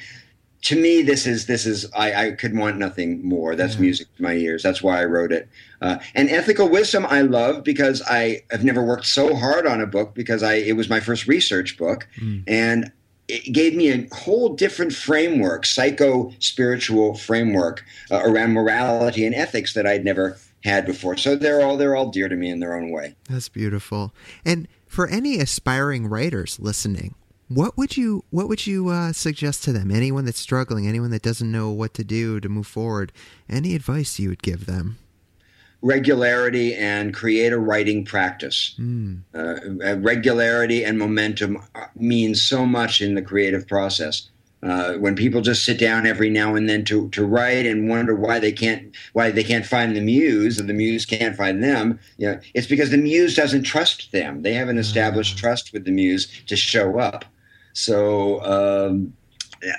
To me, this is this is I, I could want nothing more. That's Yeah. music to my ears. That's why I wrote it. Uh, and ethical wisdom, I love because I have never worked so hard on a book because I it was my first research book, Mm. and it gave me a whole different framework, psycho spiritual framework uh, around morality and ethics that I'd never had before. So they're all they're all dear to me in their own way. That's beautiful. And for any aspiring writers listening, what would you what would you uh, suggest to them? Anyone that's struggling, anyone that doesn't know what to do to move forward, any advice you would give them? Regularity and create a writing practice. Mm. Uh, regularity and momentum uh, means so much in the creative process. Uh, when people just sit down every now and then to, to write and wonder why they can't why they can't find the muse and the muse can't find them, you know, it's because the muse doesn't trust them. They haven't established trust with the muse to show up. So um,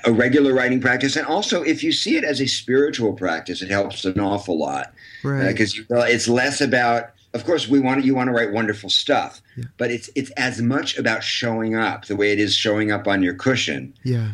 a regular writing practice, and also if you see it as a spiritual practice, it helps an awful lot Right. because you it's less about of course we want you want to write wonderful stuff Yeah. but it's it's as much about showing up the way it is showing up on your cushion yeah.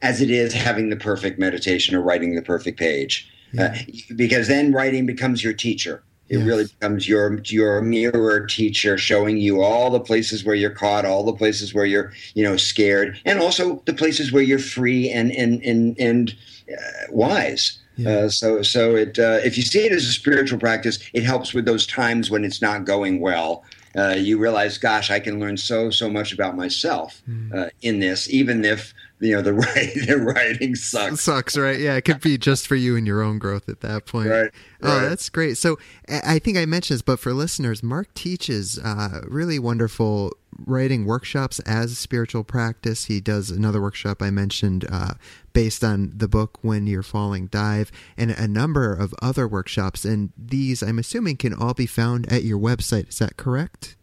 as it is having the perfect meditation or writing the perfect page Yeah. uh, because then writing becomes your teacher it Yes. really becomes your your mirror teacher showing you all the places where you're caught all the places where you're you know scared and also the places where you're free and and and and uh, wise Yeah. uh, so, so it uh, if you see it as a spiritual practice, it helps with those times when it's not going well. Uh, you realize, gosh, I can learn so so much about myself Mm. uh, in this, even if you know the writing, the writing sucks. Sucks, right? Yeah, it could be just for you and your own growth at that point. Right, Oh, right. that's great. So I I think I mentioned this, but for listeners, Mark teaches uh, really wonderful writing workshops as a spiritual practice. He does another workshop I mentioned uh, based on the book When You're Falling Dive, and a number of other workshops. And these, I'm assuming, can all be found at your website. Is that correct?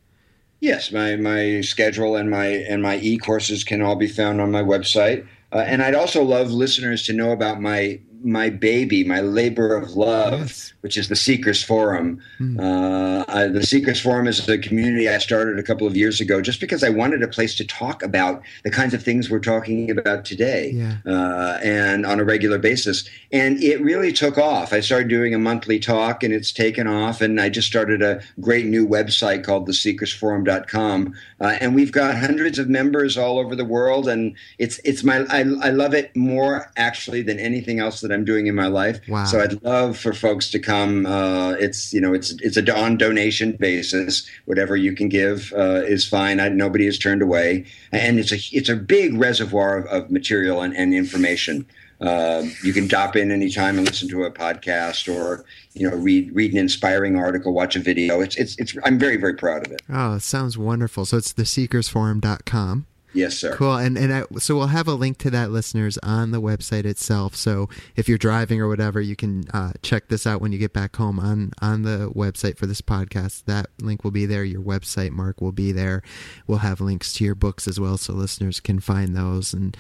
Yes, my my schedule and my and my e courses can all be found on my website. Uh, and I'd also love listeners to know about my my baby, my labor of love, Yes. which is the Seekers Forum. Hmm. Uh, I, the Seekers Forum is a community I started a couple of years ago just because I wanted a place to talk about the kinds of things we're talking about today Yeah. uh, and on a regular basis. And it really took off. I started doing a monthly talk and it's taken off. And I just started a great new website called theseekersforum.com. Uh, and we've got hundreds of members all over the world. And it's, it's my, I, I love it more actually than anything else that I'm doing in my life. Wow. So I'd love for folks to come. Uh, it's, you know, it's, it's a on donation basis. Whatever you can give uh, is fine. I, nobody is turned away. And it's a, it's a big reservoir of, of material and, and information. Uh, you can drop in anytime and listen to a podcast or you know read read an inspiring article watch a video it's it's, it's i'm very very proud of it Oh, it sounds wonderful. So it's theseekersforum.com. yes sir Cool, and and I, so we'll have a link to that, listeners, on the website itself. So if you're driving or whatever, you can uh, check this out when you get back home on on the website for this podcast. That link will be there. Your website, Mark, will be there. We'll have links to your books as well, so listeners can find those and.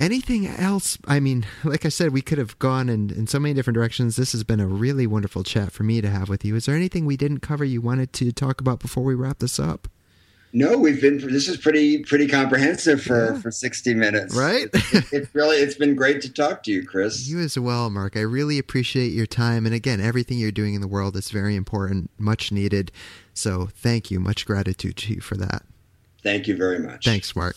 Anything else? I mean, like I said, we could have gone in, in so many different directions. This has been a really wonderful chat for me to have with you. Is there anything we didn't cover you wanted to talk about before we wrap this up? No we've been this is pretty pretty comprehensive for Yeah. for 60 minutes Right? it's really it's been great to talk to you chris You as well, Mark. I really appreciate your time. And again, everything you're doing in the world is very important, much needed. So thank you. Much gratitude to you for that. thank you very much Thanks, Mark.